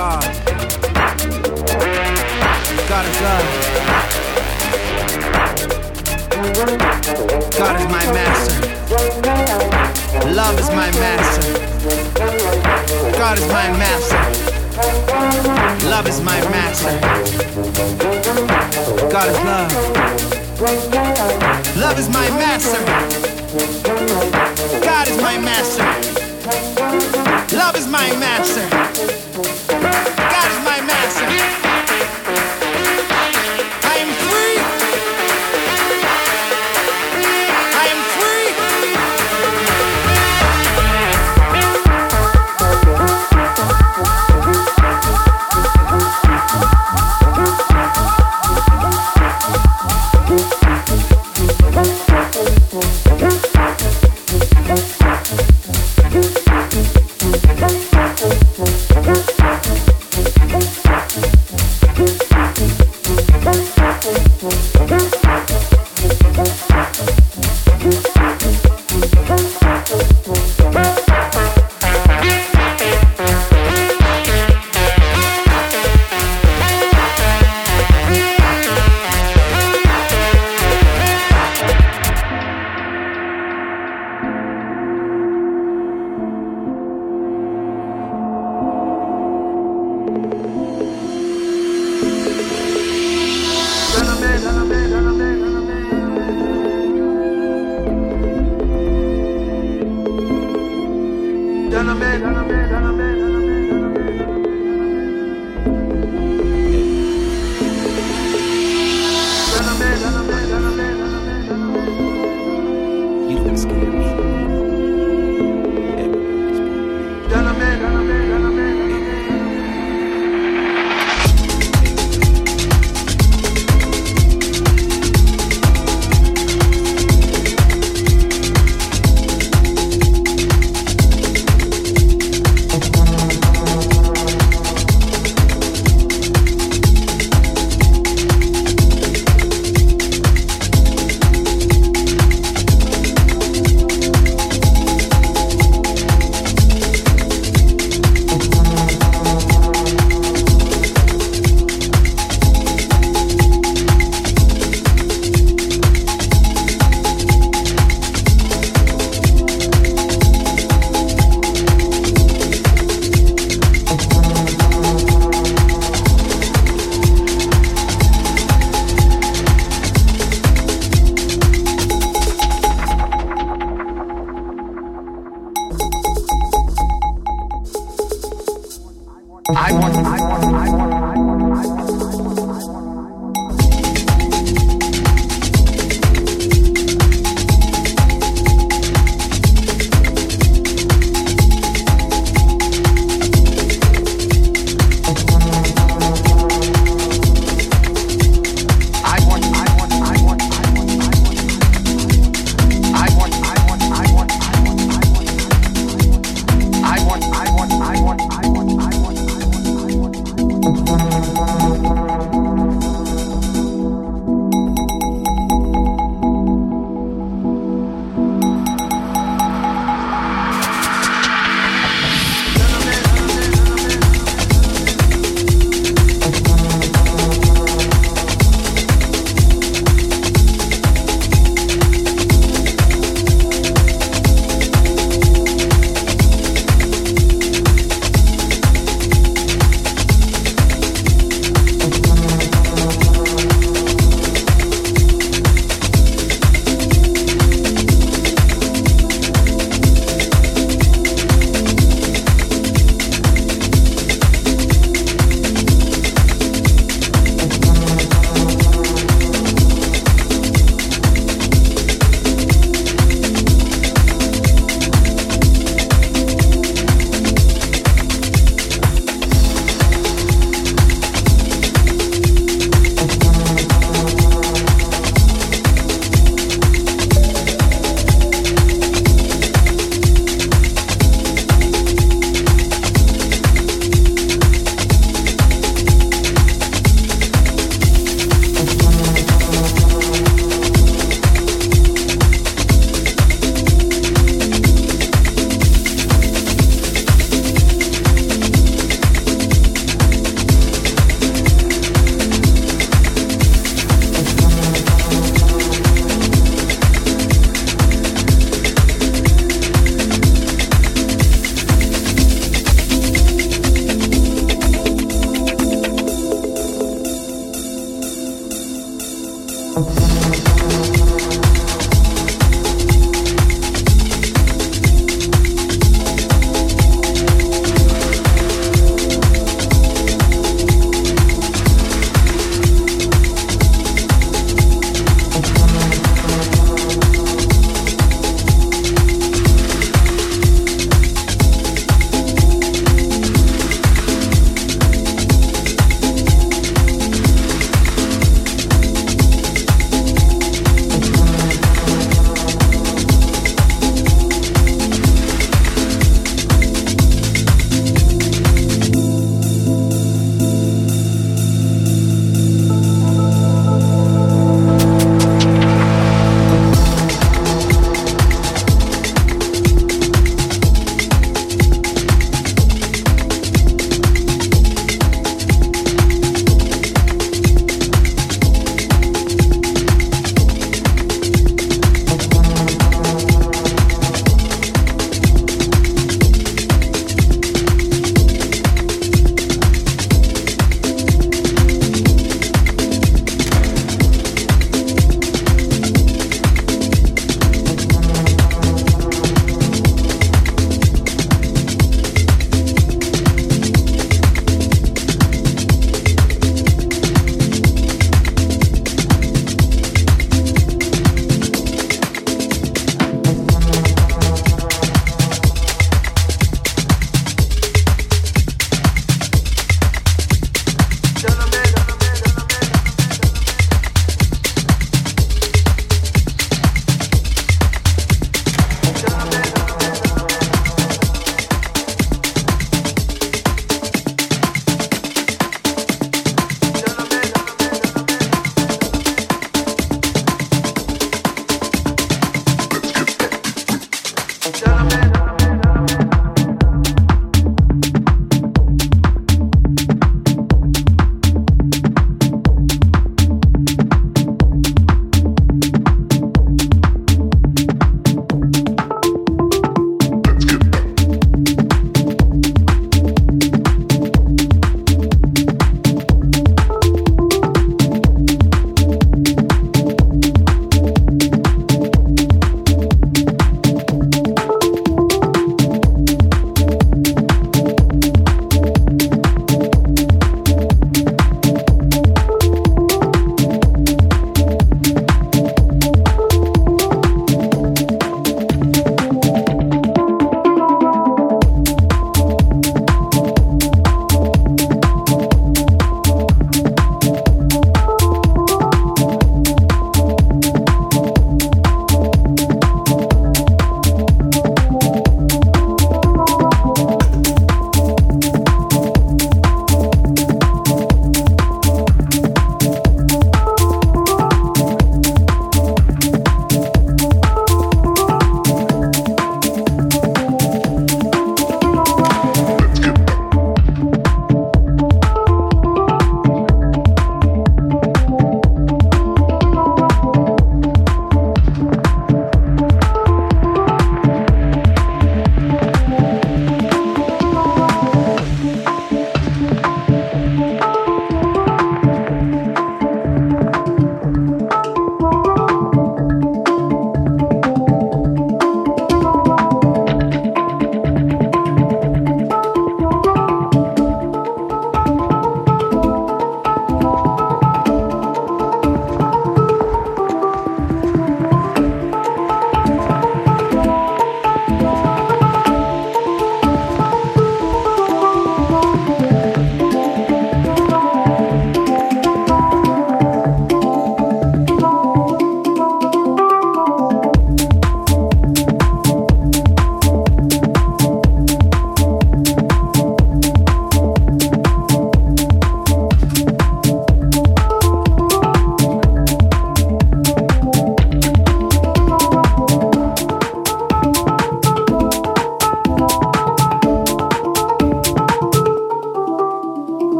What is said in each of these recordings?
God. God is love. God is my master. Love is my master. God is my master. Love is my master. God is love. Love is my master. God is my master. Love is my master.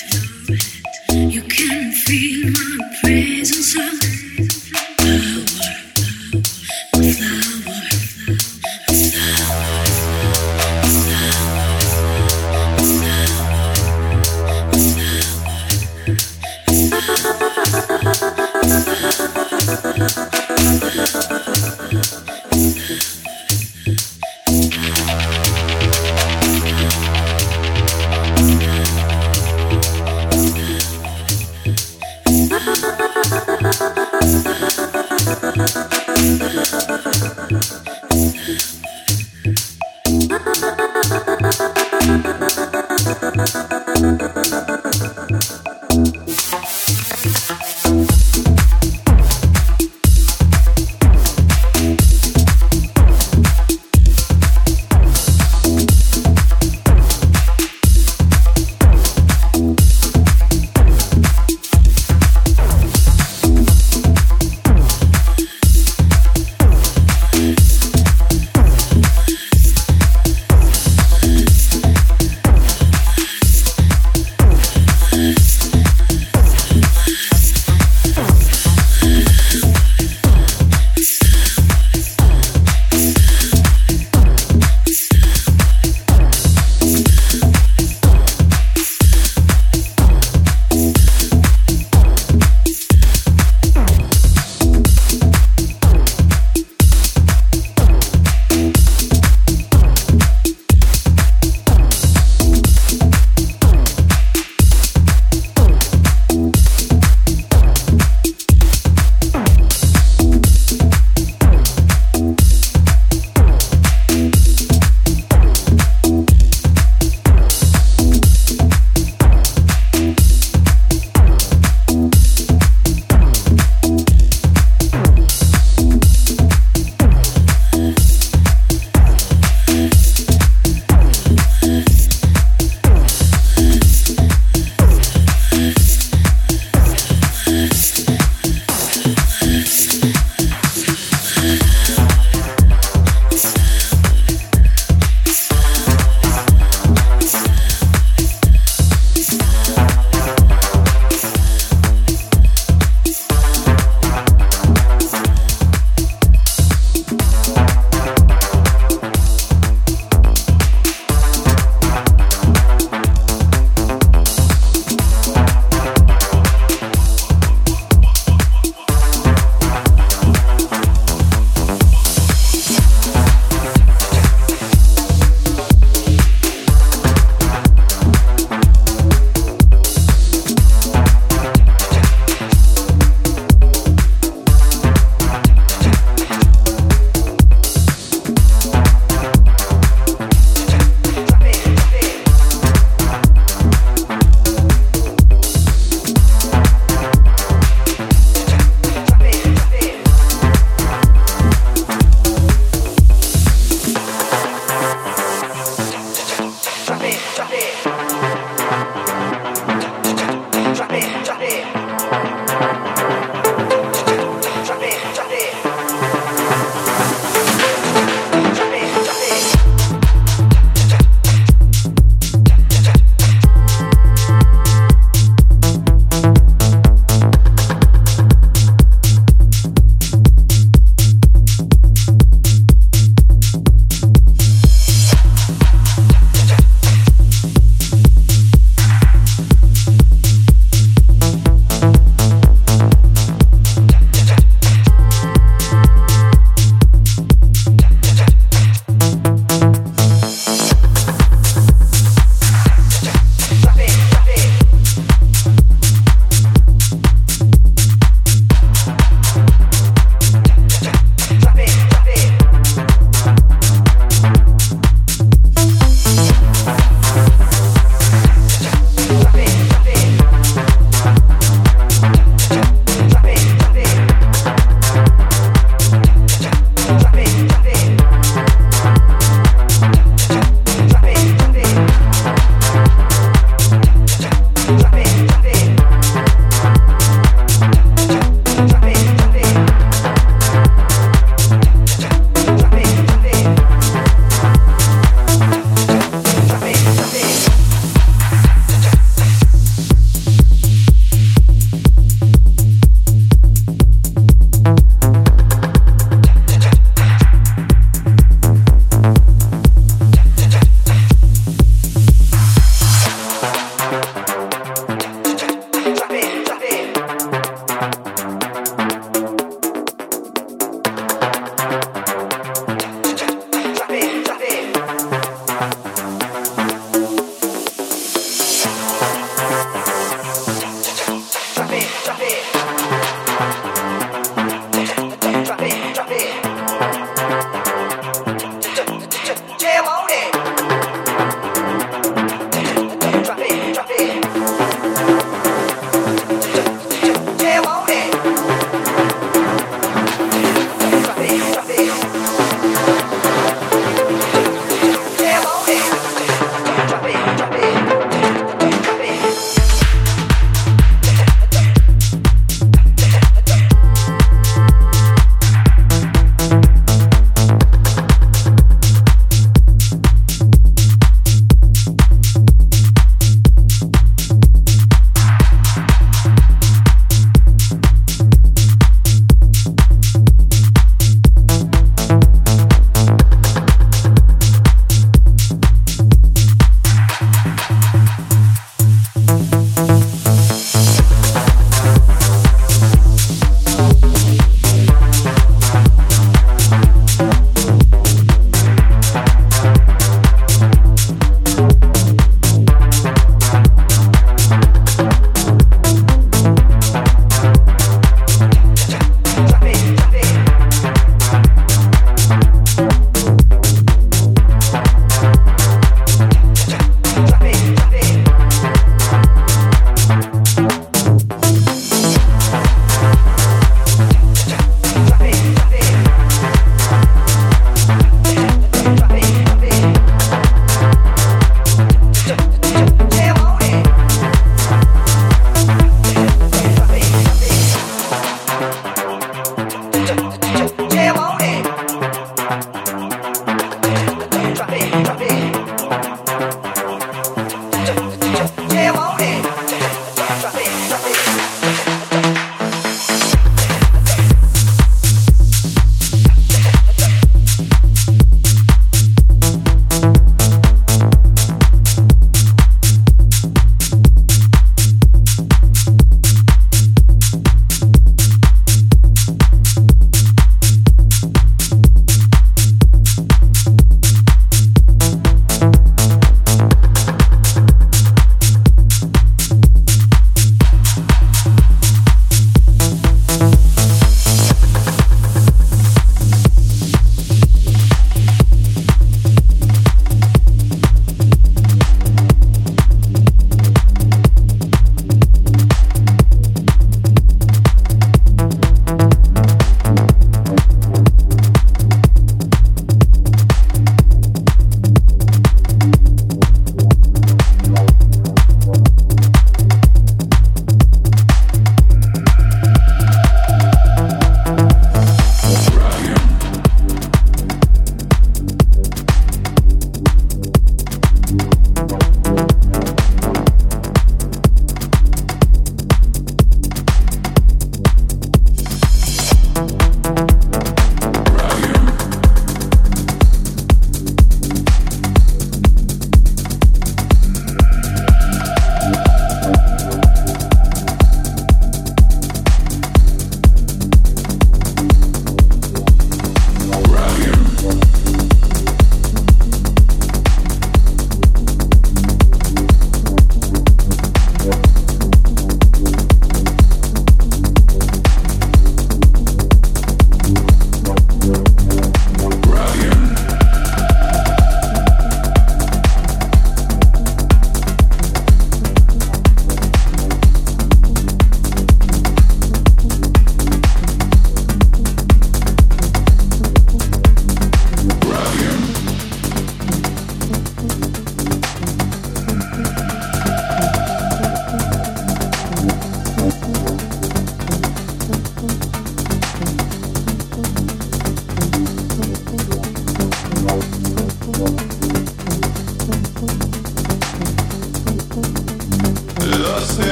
Perfect.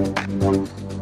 one, one.